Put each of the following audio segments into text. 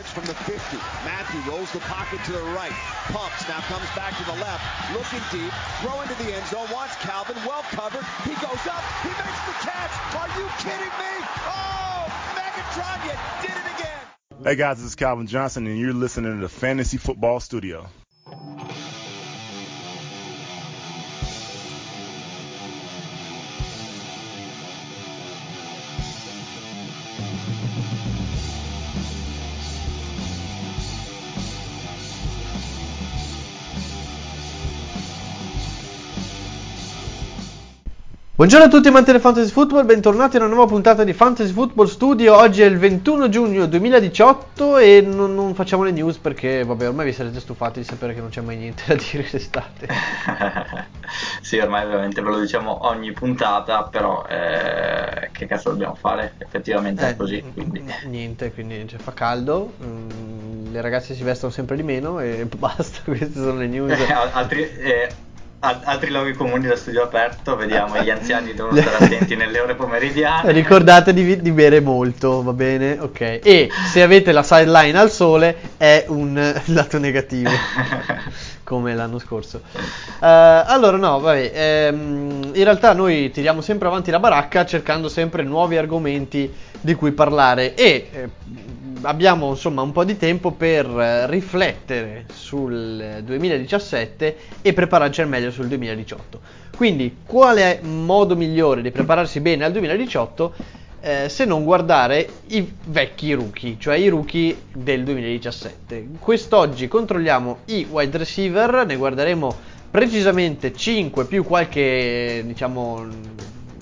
from the 50. Matthew rolls the pocket to the right. Pumps, now comes back to the left. Looking deep. Throw into the end zone. Wants Calvin. Well covered. He goes up. He makes the catch. Are you kidding me? Oh, Megatron, you did it again. Hey guys, this is Calvin Johnson, and you're listening to the Fantasy Football Studio. Buongiorno a tutti amanti del Fantasy Football, bentornati in una nuova puntata di Fantasy Football Studio. Oggi è il 21 giugno 2018 e non, non facciamo le news perché, vabbè, ormai vi sarete stufati di sapere che non c'è mai niente da dire d'estate. sì, ormai veramente ve lo diciamo ogni puntata, però eh, che cazzo dobbiamo fare? Effettivamente Eh, è così, quindi... Niente, quindi cioè, fa caldo, mm, le ragazze si vestono sempre di meno e basta, queste sono le news. altri, eh, al- altri luoghi comuni da studio aperto, vediamo, gli anziani devono stare attenti nelle ore pomeridiane. Ricordate di, di bere molto, va bene? Ok. E se avete la sideline al sole è un lato negativo, come l'anno scorso. Eh, allora, no, vabbè. ehm, in realtà noi tiriamo sempre avanti la baracca cercando sempre nuovi argomenti di cui parlare e eh, abbiamo insomma un po' di tempo per eh, riflettere sul eh, 2017 e prepararci al meglio sul 2018. Quindi, quale modo migliore di prepararsi bene al 2018 eh, se non guardare i vecchi rookie, cioè i rookie del 2017? Quest'oggi controlliamo i wide receiver, ne guarderemo precisamente 5 più qualche diciamo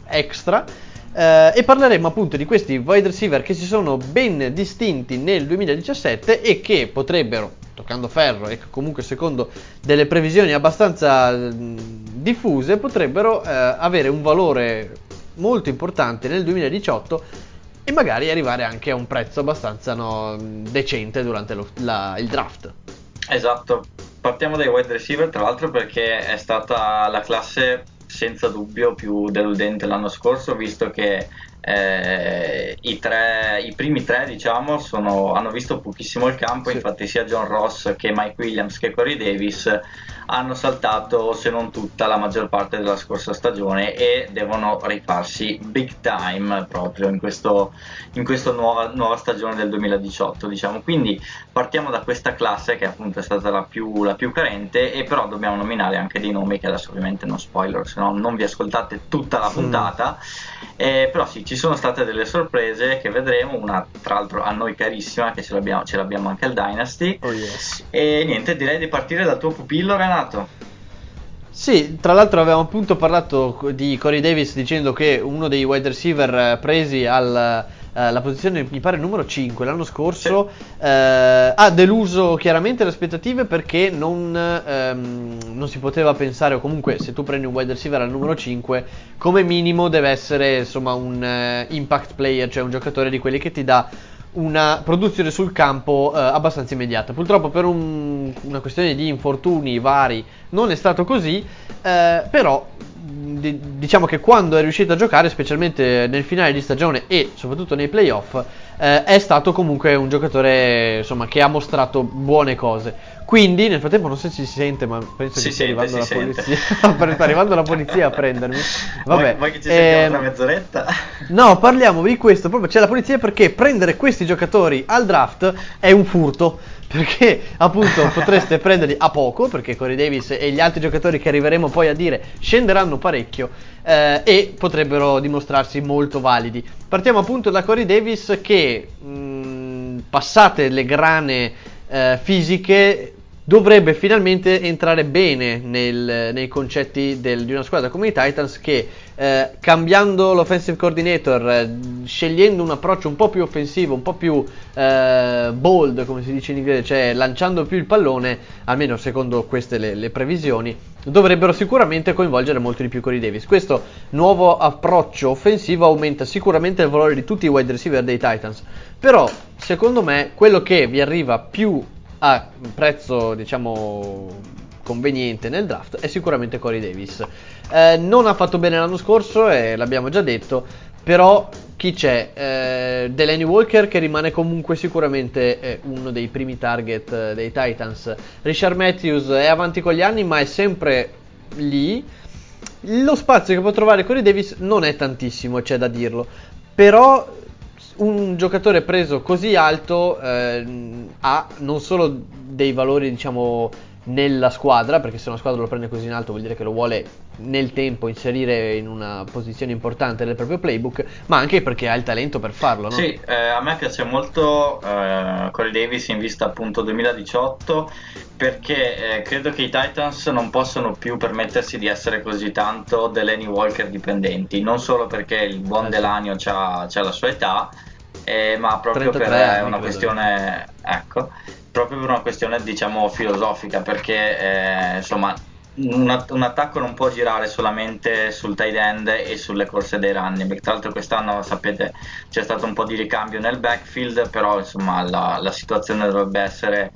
extra. Eh, e parleremo appunto di questi wide receiver che si sono ben distinti nel 2017 e che potrebbero, toccando ferro e comunque secondo delle previsioni abbastanza mh, diffuse, potrebbero eh, avere un valore molto importante nel 2018 e magari arrivare anche a un prezzo abbastanza no, decente durante lo- la- il draft. Esatto, partiamo dai wide receiver tra l'altro perché è stata la classe senza dubbio più deludente l'anno scorso visto che eh, i, tre, i primi tre diciamo sono- hanno visto pochissimo il campo Sì. infatti sia John Ross che Mike Williams che Corey Davis hanno saltato se non tutta la maggior parte della scorsa stagione e devono rifarsi big time proprio in questa nuova, nuova stagione del 2018 diciamo. Quindi partiamo da questa classe che appunto è stata la più, la più carente e però dobbiamo nominare anche dei nomi che adesso ovviamente non spoiler se no non vi ascoltate tutta la puntata. Eh, però sì ci sono state delle sorprese che vedremo una tra l'altro a noi carissima che ce l'abbiamo, ce l'abbiamo anche al Dynasty Oh yes. e niente direi di partire dal tuo pupillo Renato Sì, tra l'altro avevamo appunto parlato di Corey Davis dicendo che uno dei wide receiver eh, alla posizione, mi pare numero 5 l'anno scorso, eh, ha deluso chiaramente le aspettative perché non, ehm, non si poteva pensare, o comunque se tu prendi un wide receiver al numero 5, come minimo deve essere insomma un eh, impact player, cioè un giocatore di quelli che ti dà una produzione sul campo eh, abbastanza immediata. Purtroppo per un- una questione di infortuni vari non è stato così, eh, però di- diciamo che quando è riuscito a giocare, specialmente nel finale di stagione e soprattutto nei playoff, eh, è stato comunque un giocatore insomma, che ha mostrato buone cose. Quindi nel frattempo non so se si sente, ma penso Si che stia arrivando la sente. polizia. sta arrivando la polizia a prendermi. Vabbè, vuoi, che ci sentiamo ehm, tra mezz'oretta? No, parliamo di questo, proprio c'è la polizia perché prendere questi giocatori al draft è un furto. Perché appunto potreste prenderli a poco, perché Corey Davis e gli altri giocatori che arriveremo poi a dire scenderanno parecchio eh, e potrebbero dimostrarsi molto validi. Partiamo appunto da Corey Davis che mh, passate le grane eh, fisiche dovrebbe finalmente entrare bene nel- nei concetti del- di una squadra come i Titans che eh, cambiando l'offensive coordinator, eh, scegliendo un approccio un po' più offensivo, un po' più eh, bold come si dice in inglese, cioè lanciando più il pallone, almeno secondo queste le, le previsioni, dovrebbero sicuramente coinvolgere molto di più Corey Davis. Questo nuovo approccio offensivo aumenta sicuramente il valore di tutti i wide receiver dei Titans, però secondo me quello che vi arriva più a un prezzo diciamo conveniente nel draft è sicuramente Corey Davis. Eh, non ha fatto bene l'anno scorso e l'abbiamo già detto, però chi c'è? Eh, Delaney Walker che rimane comunque sicuramente eh, uno dei primi target eh, dei Titans. Richard Matthews è avanti con gli anni ma è sempre lì. Lo spazio che può trovare Corey Davis non è tantissimo, c'è da dirlo. Però un giocatore preso così alto eh, ha non solo dei valori, diciamo, nella squadra, perché se una squadra lo prende così in alto vuol dire che lo vuole nel tempo inserire in una posizione importante nel proprio playbook, ma anche perché ha il talento per farlo. No? Sì, eh, a me piace molto eh, Corey Davis in vista appunto 2018 perché eh, credo che i Titans non possono più permettersi di essere così tanto Delaney Walker dipendenti, non solo perché il buon eh Delanio ha la sua età, eh, ma proprio per anni, una questione, ecco, proprio per una questione diciamo filosofica, perché eh, insomma un, un, attacco non può girare solamente sul tight end e sulle corse dei running back. Tra l'altro, quest'anno sapete c'è stato un po' di ricambio nel backfield, però insomma la, la situazione dovrebbe essere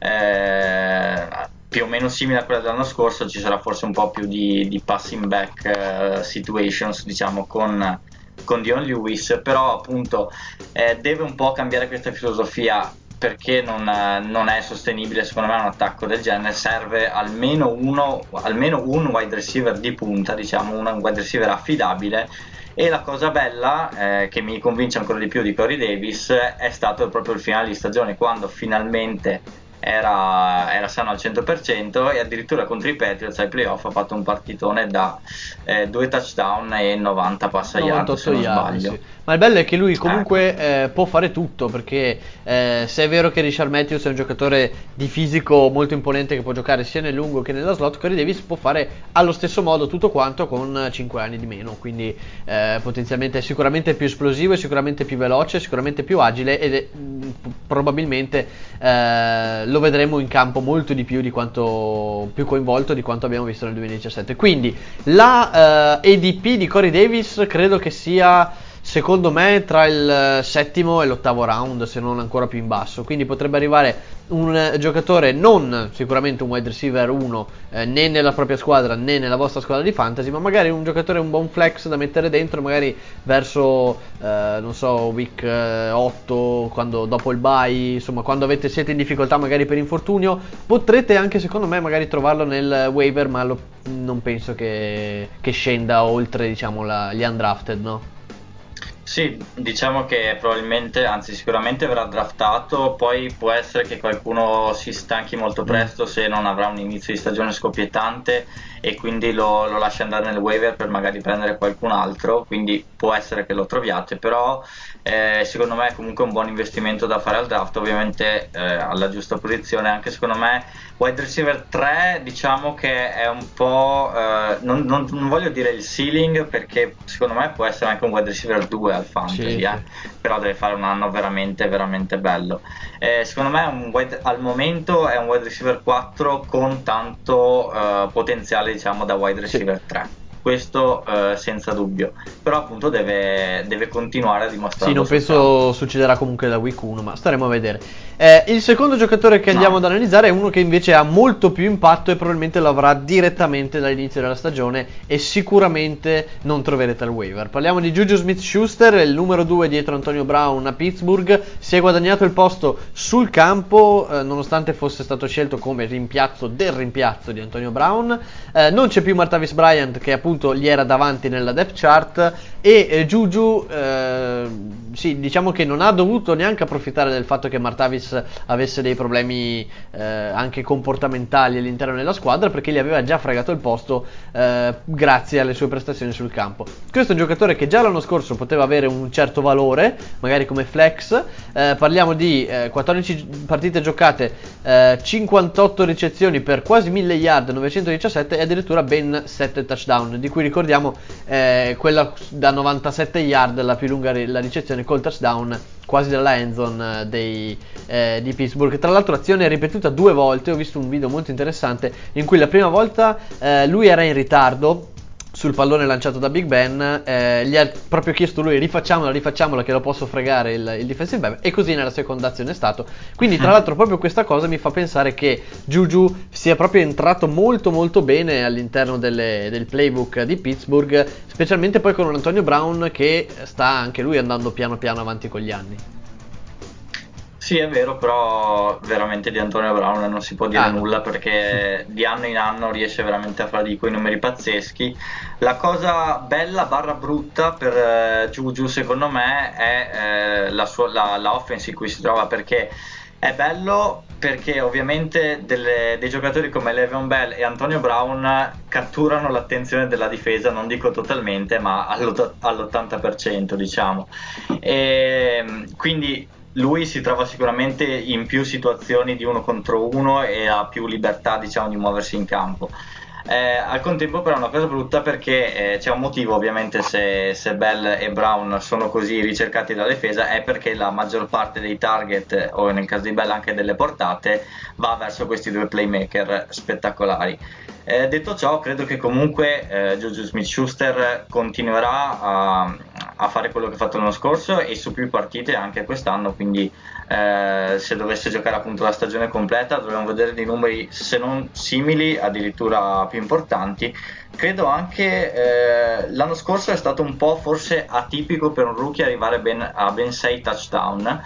eh, più o meno simile a quella dell'anno scorso. Ci sarà forse un po' più di, di passing back uh, situations, diciamo, con con Dion Lewis, però appunto eh, deve un po' cambiare questa filosofia perché non, non, è sostenibile secondo me un attacco del genere. Serve almeno uno almeno un wide receiver di punta diciamo un wide receiver affidabile. E la cosa bella eh, che mi convince ancora di più di Corey Davis è stato proprio il finale di stagione quando finalmente era, era, sano al 100% e addirittura contro i Patriots ai playoff ha fatto un partitone da eh, due touchdown e 90 passa yard se non yard, sbaglio. Sì. Ma il bello è che lui comunque ecco. eh, può fare tutto perché eh, se è vero che Richard Matthews è un giocatore di fisico molto imponente che può giocare sia nel lungo che nella slot, Corey Davis può fare allo stesso modo tutto quanto con 5 anni di meno, quindi eh, potenzialmente è sicuramente più esplosivo, è sicuramente più veloce, sicuramente più agile ed è mh, mm, probabilmente eh, lo vedremo in campo molto di più di quanto più coinvolto di quanto abbiamo visto nel 2017. Quindi la eh, ADP di Corey Davis credo che sia secondo me tra il settimo e l'ottavo round, se non ancora più in basso. Quindi potrebbe arrivare un giocatore non sicuramente un wide receiver 1 eh, né nella propria squadra né nella vostra squadra di fantasy, ma magari un giocatore un buon flex da mettere dentro, magari verso eh, non so, week 8, eh, quando dopo il bye, insomma, quando avete, siete in difficoltà magari per infortunio, potrete anche secondo me magari trovarlo nel waiver, ma lo, non penso che, che scenda oltre diciamo la, gli undrafted, no? Sì, diciamo che probabilmente, anzi sicuramente verrà draftato, poi può essere che qualcuno si stanchi molto mm. presto se non avrà un inizio di stagione scoppiettante e quindi lo, lo lascia andare nel waiver per magari prendere qualcun altro, quindi può essere che lo troviate, però eh, secondo me è comunque un buon investimento da fare al draft, ovviamente eh, alla giusta posizione, anche secondo me wide receiver 3 diciamo che è un po', eh, non, non, non, voglio dire il ceiling perché secondo me può essere anche un wide receiver 2 al fantasy, sì, eh? però deve fare un anno veramente veramente bello. Eh, secondo me wide, al momento è un wide receiver 4 con tanto eh, potenziale diciamo da wide receiver sì. 3 questo eh, senza dubbio. Però appunto deve, deve continuare a dimostrare sì non penso succederà comunque da week 1 ma staremo a vedere eh, il secondo giocatore che andiamo no. ad analizzare è uno che invece ha molto più impatto e probabilmente lo avrà direttamente dall'inizio della stagione e sicuramente non troverete al waiver. Parliamo di Juju Smith-Schuster, il numero 2 dietro Antonio Brown a Pittsburgh, si è guadagnato il posto sul campo eh, nonostante fosse stato scelto come rimpiazzo del rimpiazzo di Antonio Brown. Eh, non c'è più Martavis Bryant che appunto gli era davanti nella depth chart e eh, Juju eh, sì, diciamo che non ha dovuto neanche approfittare del fatto che Martavis avesse dei problemi eh, anche comportamentali all'interno della squadra perché gli aveva già fregato il posto eh, grazie alle sue prestazioni sul campo. Questo è un giocatore che già l'anno scorso poteva avere un certo valore, magari come flex. Eh, parliamo di 14 eh, partite giocate, 58 ricezioni per quasi 1000 yard, 917 e addirittura ben 7 touchdown, di cui ricordiamo quella da 97 yard la più lunga la ricezione col touchdown quasi dalla endzone eh, dei, eh, di Pittsburgh. Tra l'altro l'azione è ripetuta due volte, ho visto un video molto interessante in cui la prima volta eh, lui era in ritardo sul pallone lanciato da Big Ben, eh, gli ha proprio chiesto lui rifacciamola, rifacciamola che lo posso fregare il, il defensive back e così nella seconda azione è stato. Quindi tra l'altro proprio questa cosa mi fa pensare che Juju sia proprio entrato molto molto bene all'interno delle, del playbook di Pittsburgh, specialmente poi con un Antonio Brown che sta anche lui andando piano piano avanti con gli anni. Sì, è vero, però veramente di Antonio Brown non si può dire Ah. nulla perché di anno in anno riesce veramente a fare di quei numeri pazzeschi. La cosa bella barra brutta per eh, Juju secondo me è eh, la, sua, la, la offense in cui si trova perché è bello perché ovviamente delle- dei giocatori come Le'Veon Bell e Antonio Brown catturano l'attenzione della difesa, non dico totalmente, ma all'ott- all'80% diciamo. E, quindi lui si trova sicuramente in più situazioni di uno contro uno e ha più libertà diciamo di muoversi in campo. Eh, al contempo però è una cosa brutta perché eh, c'è un motivo ovviamente se, se Bell e Brown sono così ricercati dalla difesa è perché la maggior parte dei target o nel caso di Bell anche delle portate va verso questi due playmaker spettacolari. Eh, detto ciò credo che comunque eh, Juju Smith-Schuster continuerà a, a fare quello che ha fatto l'anno scorso e su più partite anche quest'anno quindi eh, se dovesse giocare appunto la stagione completa dovremmo vedere dei numeri se non simili addirittura più importanti. Credo anche eh, l'anno scorso è stato un po' forse atipico per un rookie arrivare ben- a ben 6 touchdown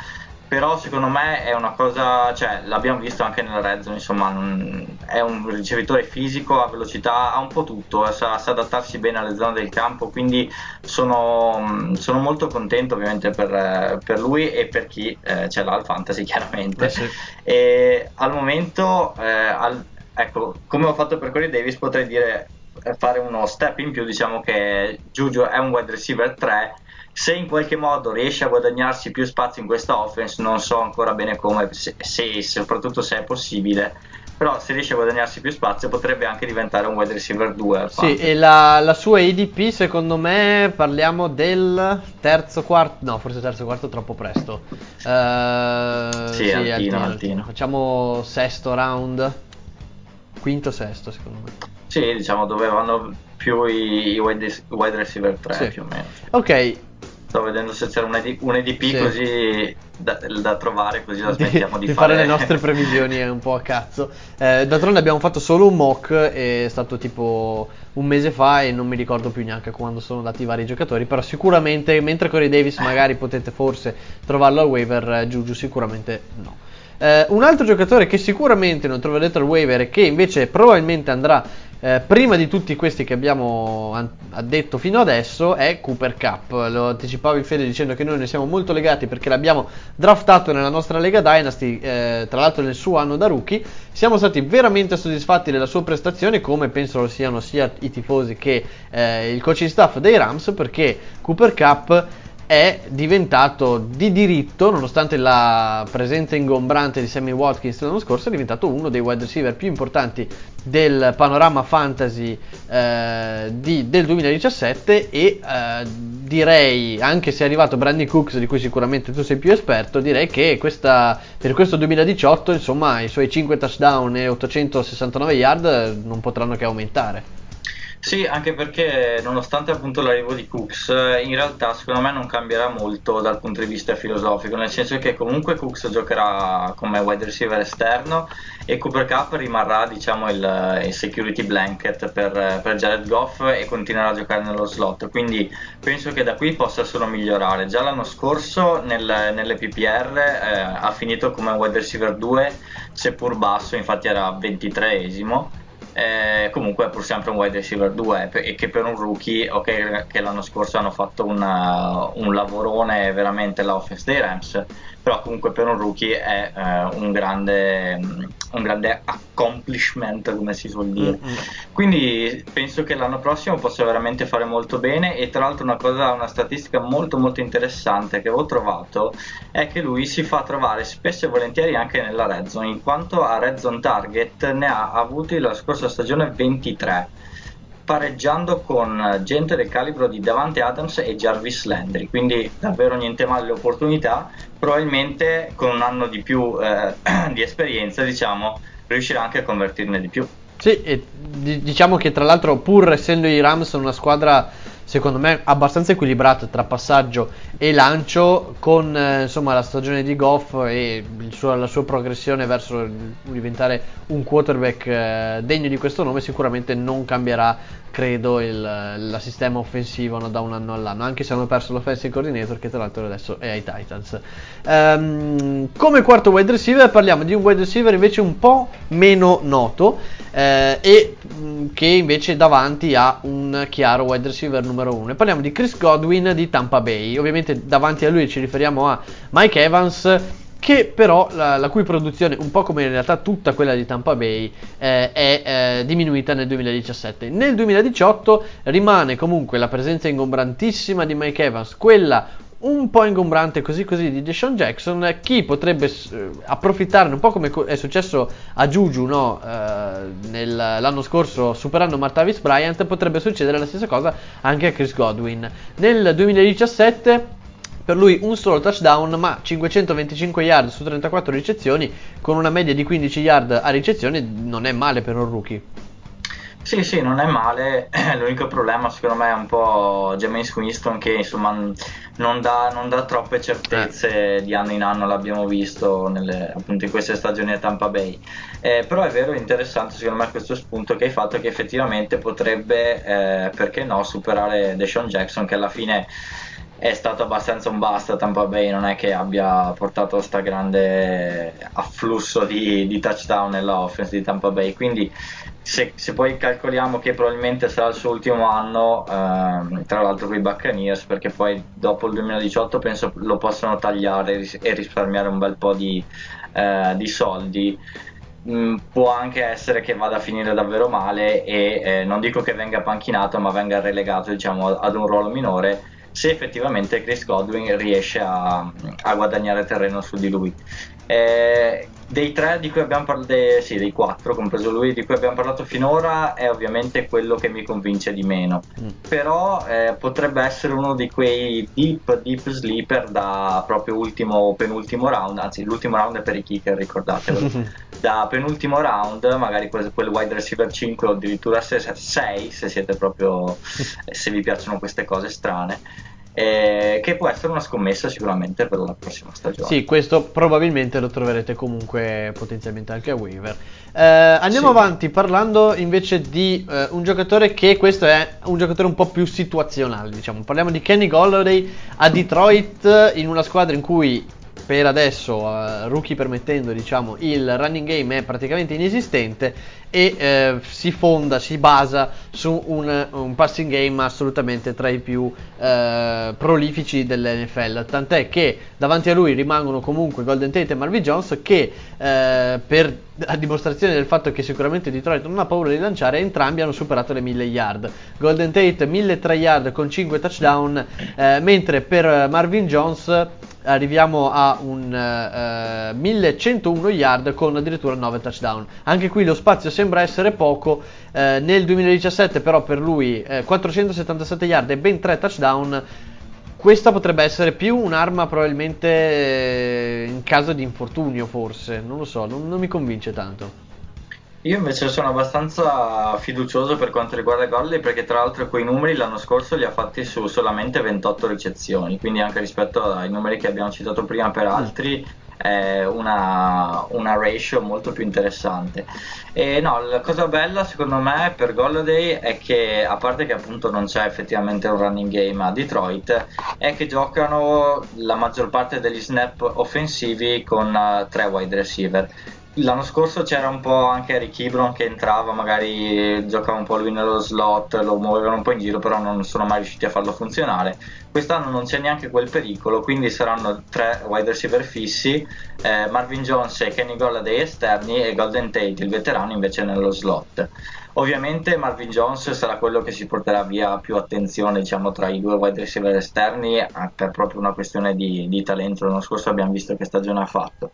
però secondo me è una cosa, cioè l'abbiamo visto anche nella red zone, insomma non- è un ricevitore fisico, ha velocità, ha un po' tutto, eh, sa, sa adattarsi bene alle zone del campo, quindi sono, sono molto contento ovviamente per, eh, per lui e per chi eh, ce l'ha al fantasy chiaramente. Eh sì. E al momento, eh, al- ecco, come ho fatto per Corey Davis, potrei dire eh, fare uno step in più, diciamo che Giugio è un wide receiver 3. Se in qualche modo riesce a guadagnarsi più spazio in questa offense, non so ancora bene come, se, se- soprattutto se è possibile. Però se riesce a guadagnarsi più spazio potrebbe anche diventare un wide receiver 2 al Sì, e la, la sua ADP secondo me parliamo del terzo quarto, no forse terzo quarto troppo presto. Eh, Sì, altino, altino. Facciamo sesto round, quinto sesto secondo me. Sì, diciamo dove vanno più i, i wide, wide receiver 3 Sì. più o meno. Ok, Sto vedendo se c'era un, ED un EDP Sì. così da, da trovare, così la smettiamo di, di fare le nostre previsioni è un po' a cazzo. Eh, d'altronde abbiamo fatto solo un mock, è stato tipo un mese fa e non mi ricordo più neanche quando sono andati i vari giocatori, però sicuramente mentre Corey Davis magari potete forse trovarlo al waiver, eh, Juju sicuramente no. Eh, un altro giocatore che sicuramente non troverete al waiver e che invece probabilmente andrà eh, prima di tutti questi che abbiamo an- detto fino adesso è Cooper Cup. Lo anticipavo in fede dicendo che noi ne siamo molto legati perché l'abbiamo draftato nella nostra Lega Dynasty, eh, tra l'altro nel suo anno da rookie. Siamo stati veramente soddisfatti della sua prestazione, come penso lo siano sia i tifosi che eh, il coaching staff dei Rams, perché Cooper Cup è diventato di diritto, nonostante la presenza ingombrante di Sammy Watkins l'anno scorso, è diventato uno dei wide receiver più importanti del panorama fantasy eh, di- del 2017 e eh, direi, anche se è arrivato Brandy Cooks, di cui sicuramente tu sei più esperto, direi che questa, per questo 2018 insomma i suoi 5 touchdown e 869 yard non potranno che aumentare. Sì, anche perché nonostante appunto l'arrivo di Cooks, in realtà secondo me non cambierà molto dal punto di vista filosofico, nel senso che comunque Cooks giocherà come wide receiver esterno e Cooper Cup rimarrà diciamo il, il security blanket per, per Jared Goff e continuerà a giocare nello slot, quindi penso che da qui possa solo migliorare. Già l'anno scorso nel, nelle PPR eh, ha finito come wide receiver 2, seppur basso, infatti era 23esimo. Eh, comunque è pur sempre un wide receiver 2 pe- e che per un rookie, ok che l'anno scorso hanno fatto una- un lavorone veramente l'offense dei Rams, però comunque per un rookie è eh, un, grande, un grande accomplishment come si suol dire. Mm-mm. Quindi penso che l'anno prossimo possa veramente fare molto bene e tra l'altro una cosa, una statistica molto molto interessante che avevo trovato è che lui si fa trovare spesso e volentieri anche nella red zone, in quanto a red zone target ne ha avuti la scorsa stagione 23 pareggiando con gente del calibro di Davante Adams e Jarvis Landry, quindi davvero niente male le opportunità, probabilmente con un anno di più eh, di esperienza diciamo riuscirà anche a convertirne di più. Sì, e diciamo che tra l'altro pur essendo i Rams una squadra secondo me abbastanza equilibrato tra passaggio e lancio con eh, insomma, la stagione di Goff e suo, la sua progressione verso diventare un quarterback eh, degno di questo nome sicuramente non cambierà credo il, sistema offensivo no, da un anno all'anno anche se hanno perso l'offensive coordinator che tra l'altro adesso è ai Titans. Um, come quarto wide receiver parliamo di un wide receiver invece un po' meno noto eh, e mh, che invece davanti ha un chiaro wide receiver numero uno. E parliamo di Chris Godwin di Tampa Bay. Ovviamente davanti a lui ci riferiamo a Mike Evans che però la, la, cui produzione, un po' come in realtà tutta quella di Tampa Bay, eh, è eh, diminuita nel 2017. Nel 2018 rimane comunque la presenza ingombrantissima di Mike Evans, quella un po' ingombrante così così di Deshaun Jackson, chi potrebbe eh, approfittarne un po' come è successo a Juju no? eh, nel, l'anno scorso superando Martavis Bryant, potrebbe succedere la stessa cosa anche a Chris Godwin. Nel 2017 per lui un solo touchdown ma 525 yard su 34 ricezioni con una media di 15 yard a ricezione non è male per un rookie. Sì, sì, non è male. L'unico problema, secondo me, è un po' James Winston che insomma non dà, non dà troppe certezze eh. di anno in anno, l'abbiamo visto nelle, appunto in queste stagioni a Tampa Bay. Eh, però è vero, è interessante secondo me questo spunto che hai fatto che effettivamente potrebbe, eh, perché no, superare Deshaun Jackson che alla fine è stato abbastanza un basta Tampa Bay, non è che abbia portato sta grande afflusso di, di touchdown nella offense di Tampa Bay, quindi se, se, poi calcoliamo che probabilmente sarà il suo ultimo anno, ehm, tra l'altro con i Buccaneers, perché poi dopo il 2018 penso lo possano tagliare e risparmiare un bel po' di, eh, di soldi. Mm, può anche essere che vada a finire davvero male e eh, non dico che venga panchinato, ma venga relegato diciamo, ad un ruolo minore se effettivamente Chris Godwin riesce a, a guadagnare terreno su di lui. Eh, dei tre di cui abbiamo parlato, sì, dei quattro, compreso lui, di cui abbiamo parlato finora, è ovviamente quello che mi convince di meno. Mm. Però eh, potrebbe essere uno di quei deep, deep sleeper da proprio ultimo o penultimo round, anzi l'ultimo round è per i kicker, ricordatelo. da penultimo round, magari quel, quel wide receiver 5 o addirittura 6, se siete proprio, se vi piacciono queste cose strane eh, che può essere una scommessa sicuramente per la prossima stagione. Sì, questo probabilmente lo troverete comunque potenzialmente anche a waiver. Eh, andiamo sì. avanti parlando invece di eh, un giocatore che questo è un giocatore un po' più situazionale, diciamo. Parliamo di Kenny Golladay a Detroit in una squadra in cui per adesso, uh, rookie permettendo, diciamo, il running game è praticamente inesistente e eh, si fonda, si basa su un, un, passing game assolutamente tra i più eh, prolifici dell'NFL. Tant'è che davanti a lui rimangono comunque Golden Tate e Marvin Jones che eh, per a dimostrazione del fatto che sicuramente Detroit non ha paura di lanciare, entrambi hanno superato le 1000 yard. Golden Tate 1003 yard con 5 touchdown, eh, mentre per Marvin Jones arriviamo a un uh, 1101 yard con addirittura 9 touchdown. Anche qui lo spazio sembra essere poco, uh, nel 2017 però per lui uh, 477 yard e ben 3 touchdown. Questa potrebbe essere più un'arma probabilmente eh, in caso di infortunio forse, non lo so, non, non mi convince tanto. Io invece sono abbastanza fiducioso per quanto riguarda Golley perché tra l'altro quei numeri l'anno scorso li ha fatti su solamente 28 ricezioni, quindi anche rispetto ai numeri che abbiamo citato prima per altri è una, una ratio molto più interessante. E no, la cosa bella secondo me per Golladay è che a parte che appunto non c'è effettivamente un running game a Detroit, è che giocano la maggior parte degli snap offensivi con uh, tre wide receiver L'anno scorso c'era un po' anche Eric Ebron che entrava, magari giocava un po' lui nello slot, lo muovevano un po' in giro, però non sono mai riusciti a farlo funzionare. Quest'anno non c'è neanche quel pericolo, quindi saranno tre wide receiver fissi, eh, Marvin Jones e Kenny Golladay esterni e Golden Tate, il veterano, invece nello slot. Ovviamente Marvin Jones sarà quello che si porterà via più attenzione diciamo, tra i due wide receiver esterni eh, per proprio una questione di, di talento. L'anno scorso abbiamo visto che stagione ha fatto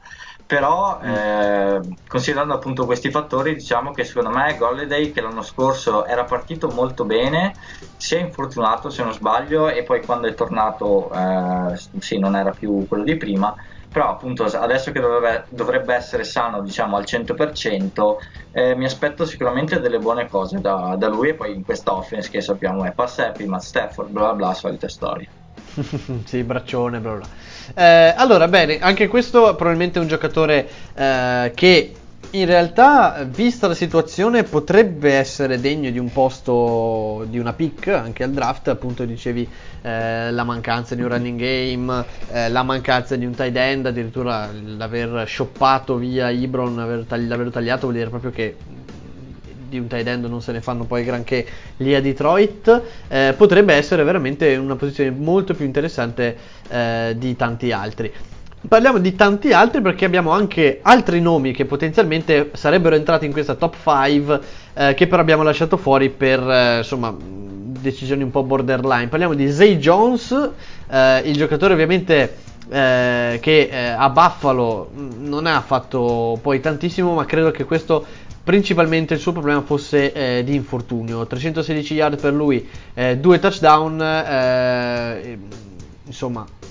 però mm. eh, considerando appunto questi fattori diciamo che secondo me Golladay che l'anno scorso era partito molto bene si è infortunato se non sbaglio e poi quando è tornato eh, sì non era più quello di prima però appunto adesso che dovrebbe, dovrebbe essere sano diciamo al 100% eh, mi aspetto sicuramente delle buone cose da, da, lui e poi in questa offense che sappiamo è pass happy, Matt Stafford, bla bla solite storie. sì, braccione, bla bla. Eh, allora, bene, anche questo probabilmente è un giocatore eh, che in realtà, vista la situazione, potrebbe essere degno di un posto, di una pick anche al draft. Appunto, dicevi eh, la mancanza di un running game, eh, la mancanza di un tight end, addirittura l'aver shoppato via Ibron, l'aver tagli- l'aver tagliato, vuol dire proprio che di un tight end non se ne fanno poi granché lì a Detroit, eh, potrebbe essere veramente una posizione molto più interessante eh, di tanti altri. Parliamo di tanti altri perché abbiamo anche altri nomi che potenzialmente sarebbero entrati in questa top 5 eh, che però abbiamo lasciato fuori per eh, insomma decisioni un po' borderline. Parliamo di Zay Jones, eh, il giocatore ovviamente eh, che eh, a Buffalo non ha fatto poi tantissimo, ma credo che questo principalmente il suo problema fosse eh, di infortunio. 316 yard per lui, eh, due touchdown, eh, insomma, mm,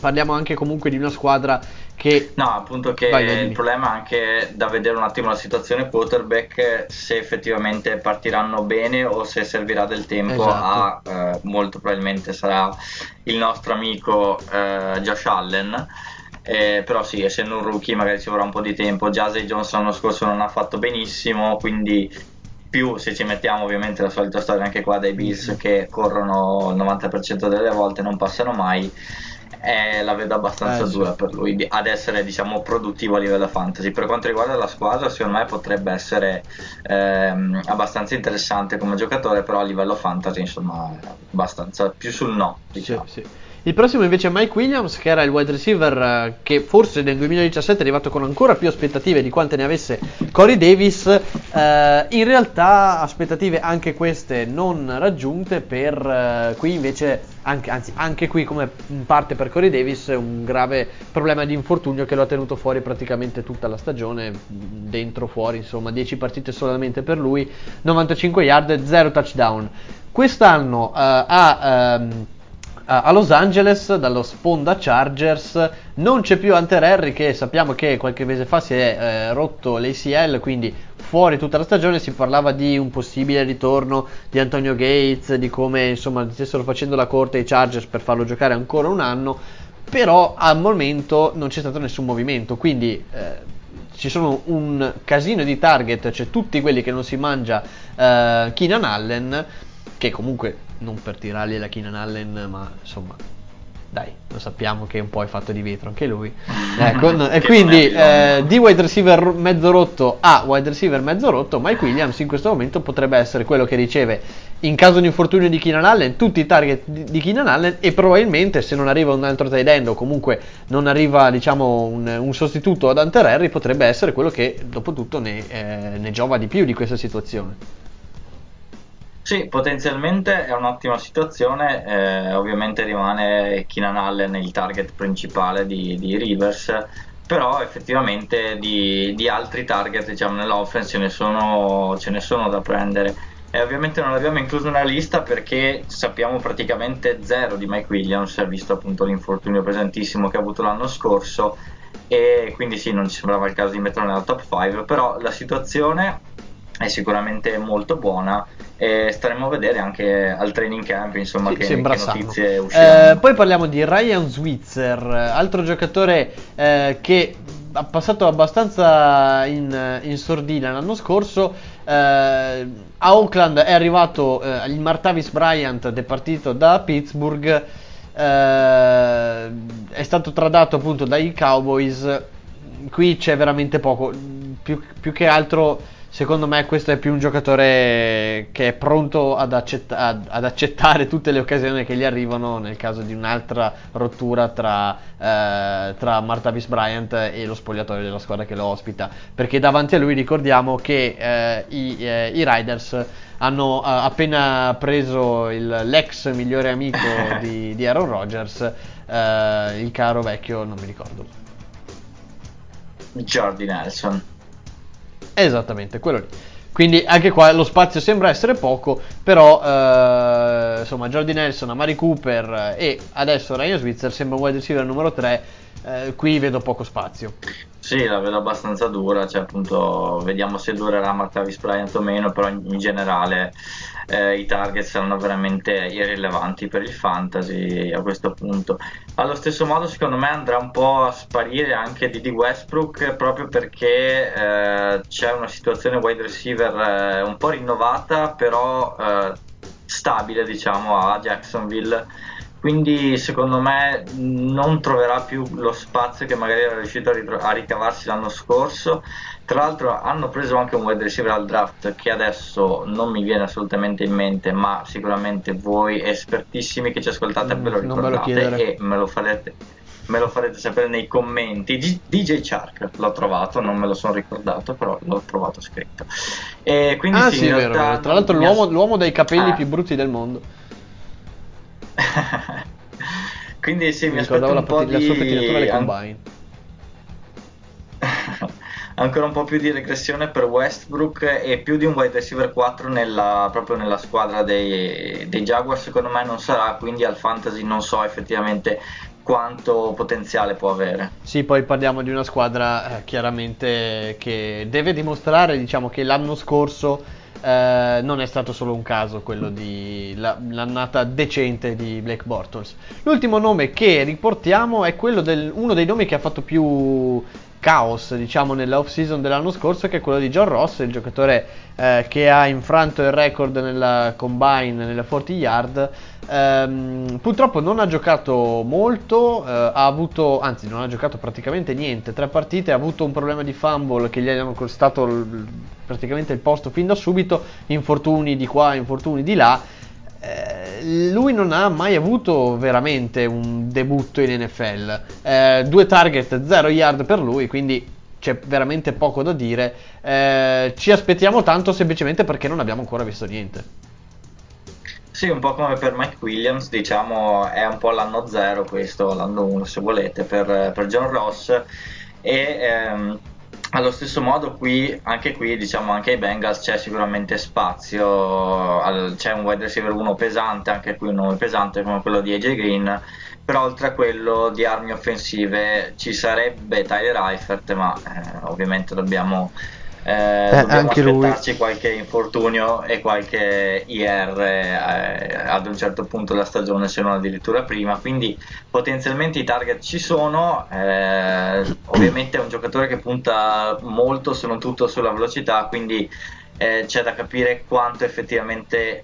parliamo anche comunque di una squadra che... No, appunto che vai, vai, il problema è anche da vedere un attimo la situazione quarterback, se effettivamente partiranno bene o se servirà del tempo esatto. a... Eh, molto probabilmente sarà il nostro amico eh, Josh Allen eh, però sì, essendo un rookie magari ci vorrà un po' di tempo. Già Zay Jones l'anno scorso non ha fatto benissimo, quindi più se ci mettiamo ovviamente la solita storia anche qua dei Bills che corrono il 90% delle volte, non passano mai. Eh, la vedo abbastanza eh, dura sì. per lui ad essere diciamo produttivo a livello fantasy per quanto riguarda la squadra secondo me potrebbe essere ehm, abbastanza interessante come giocatore però a livello fantasy insomma abbastanza più sul no diciamo. Sì, sì. Il prossimo invece è Mike Williams, che era il wide receiver eh, che forse nel 2017 è arrivato con ancora più aspettative di quante ne avesse Corey Davis. Eh, in realtà aspettative anche queste non raggiunte per eh, qui invece, anche, anzi anche qui come parte per Corey Davis, un grave problema di infortunio che lo ha tenuto fuori praticamente tutta la stagione, dentro, fuori, insomma 10 partite solamente per lui, 95 yard, 0 touchdown. Quest'anno eh, ha... Ehm, a Los Angeles dallo Sponda Chargers. Non c'è più Hunter Henry che sappiamo che qualche mese fa si è eh, rotto l'ACL quindi fuori tutta la stagione si parlava di un possibile ritorno di Antonio Gates di come insomma stessero facendo la corte ai Chargers per farlo giocare ancora un anno però al momento non c'è stato nessun movimento. Quindi eh, ci sono un casino di target, cioè tutti quelli che non si mangia eh, Keenan Allen, che comunque non per tirargli la Keenan Allen, ma insomma, dai, lo sappiamo che un po' è fatto di vetro anche lui. Ecco, e quindi eh, di wide receiver mezzo rotto a wide receiver mezzo rotto, Mike Williams in questo momento potrebbe essere quello che riceve in caso di infortunio di Keenan Allen tutti i target di, Keenan Allen e probabilmente se non arriva un altro tight end o comunque non arriva diciamo un, un sostituto ad Hunter Henry potrebbe essere quello che dopo tutto ne, eh, ne giova di più di questa situazione. Sì, potenzialmente è un'ottima situazione, eh, ovviamente rimane Keenan Allen il target principale di, di Rivers, però effettivamente di, di, altri target diciamo, nell'offense ce ne, sono, ce ne sono da prendere. E ovviamente non l'abbiamo incluso nella lista perché sappiamo praticamente zero di Mike Williams, visto appunto l'infortunio pesantissimo che ha avuto l'anno scorso e quindi sì, non ci sembrava il caso di metterlo nella top 5, però la situazione è sicuramente molto buona e staremo a vedere anche al training camp insomma sì, che, che notizie usciranno. eh, poi parliamo di Ryan Switzer altro giocatore eh, che ha passato abbastanza in, in sordina l'anno scorso. Eh, a Oakland è arrivato eh, il Martavis Bryant departito da Pittsburgh. Eh, è stato tradato appunto dai Cowboys. Qui c'è veramente poco più, più che altro Secondo me questo è più un giocatore che è pronto ad, ad, ad, accettare tutte le occasioni che gli arrivano nel caso di un'altra rottura tra, eh, tra Martavis Bryant e lo spogliatoio della squadra che lo ospita. Perché davanti a lui ricordiamo che eh, i, eh, i, Riders hanno eh, appena preso il, l'ex migliore amico di, di Aaron Rodgers, eh, il caro vecchio, non mi ricordo. Jordi Nelson. Esattamente, quello lì. Quindi anche qua lo spazio sembra essere poco, però eh, insomma Jordi Nelson, Amari Cooper e adesso Ryan Switzer sembra un wide receiver numero 3, eh, qui vedo poco spazio. Sì, la vedo abbastanza dura, cioè appunto vediamo se durerà Martavis Bryant o meno, però in, generale eh, i target saranno veramente irrilevanti per il fantasy a questo punto. Allo stesso modo secondo me andrà un po' a sparire anche Didi Westbrook proprio perché eh, c'è una situazione wide receiver eh, un po' rinnovata però eh, stabile diciamo a Jacksonville quindi secondo me non troverà più lo spazio che magari era riuscito a, ritro- a, ricavarsi l'anno scorso. Tra l'altro hanno preso anche un wide receiver al draft che adesso non mi viene assolutamente in mente, ma sicuramente voi espertissimi che ci ascoltate mm, ve lo ricordate me lo e me lo farete me lo farete sapere nei commenti. DJ Shark l'ho trovato, non me lo sono ricordato, però l'ho trovato scritto. E quindi ah, sì, sì vero, vero. Tra l'altro l'uomo, ass- l'uomo dei capelli ah. più brutti del mondo. Quindi sì, mi, mi aspetto un po' di... la sua pettinatura alle combine. Ancora un po' più di regressione per Westbrook e più di un wide receiver 4 nella, proprio nella squadra dei, dei Jaguars secondo me non sarà, quindi al fantasy non so effettivamente quanto potenziale può avere. Sì, poi parliamo di una squadra eh, chiaramente che deve dimostrare, diciamo che l'anno scorso eh, non è stato solo un caso quello di la, l'annata decente di Blake Bortles. L'ultimo nome che riportiamo è quello del uno dei nomi che ha fatto più caos diciamo nella off season dell'anno scorso che è quello di John Ross il giocatore eh, che ha infranto il record nella combine nelle 40 yard. Ehm, purtroppo non ha giocato molto eh, ha avuto anzi non ha giocato praticamente niente. Tre partite ha avuto un problema di fumble che gli hanno costato l- praticamente il posto fin da subito. Infortuni di qua infortuni di là eh, lui non ha mai avuto veramente un debutto in NFL. Eh, due target, zero yard per lui, quindi c'è veramente poco da dire. Eh, ci aspettiamo tanto semplicemente perché non abbiamo ancora visto niente. Sì, un po' come per Mike Williams, diciamo, è un po' l'anno zero questo, l'anno 1 se volete, per, per John Ross. E ehm, allo stesso modo qui, anche qui, diciamo anche ai Bengals c'è sicuramente spazio, c'è un wide receiver 1 pesante, anche qui un nome pesante come quello di AJ Green, però oltre a quello di armi offensive ci sarebbe Tyler Eifert, ma eh, ovviamente dobbiamo eh, eh, dobbiamo aspettarci lui. qualche infortunio e qualche IR eh, ad un certo punto della stagione, se non addirittura prima. Quindi potenzialmente i target ci sono. Eh, ovviamente è un giocatore che punta molto, se non tutto, sulla velocità. Quindi eh, c'è da capire quanto effettivamente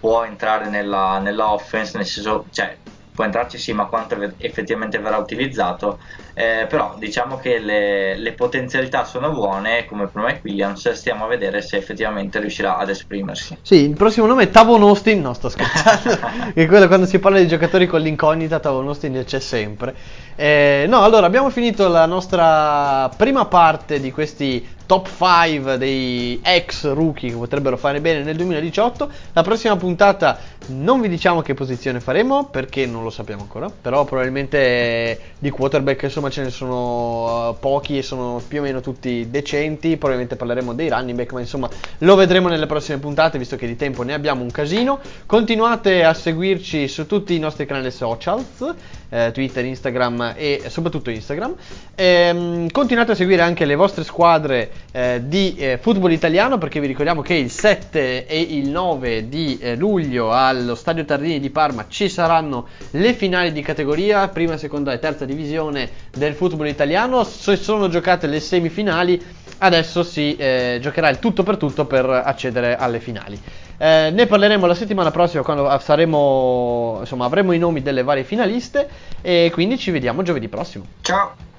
può entrare nella, nella offense, nel senso, cioè, può entrarci sì, ma quanto effettivamente verrà utilizzato. Eh, però diciamo che le, le, potenzialità sono buone, come per Mike Williams, stiamo a vedere se effettivamente riuscirà ad esprimersi. Sì, il prossimo nome è Tavon Austin, no sto scherzando, che quello quando si parla di giocatori con l'incognita, Tavon Austin c'è sempre. Eh, no, allora abbiamo finito la nostra prima parte di questi top 5 dei ex rookie che potrebbero fare bene nel 2018. La prossima puntata non vi diciamo che posizione faremo perché non lo sappiamo ancora, però probabilmente di quarterback insomma ce ne sono uh, pochi e sono più o meno tutti decenti, probabilmente parleremo dei running back, ma insomma lo vedremo nelle prossime puntate visto che di tempo ne abbiamo un casino. Continuate a seguirci su tutti i nostri canali socials eh, Twitter, Instagram e soprattutto Instagram. E, ehm, continuate a seguire anche le vostre squadre eh, di eh, football italiano perché vi ricordiamo che il 7 e il 9 di eh, luglio allo Stadio Tardini di Parma ci saranno le finali di categoria, prima, seconda e terza divisione del football italiano. Se sono giocate le semifinali, adesso si eh, giocherà il tutto per tutto per accedere alle finali. Eh, ne parleremo la settimana prossima quando saremo, insomma, avremo i nomi delle varie finaliste e quindi ci vediamo giovedì prossimo. Ciao!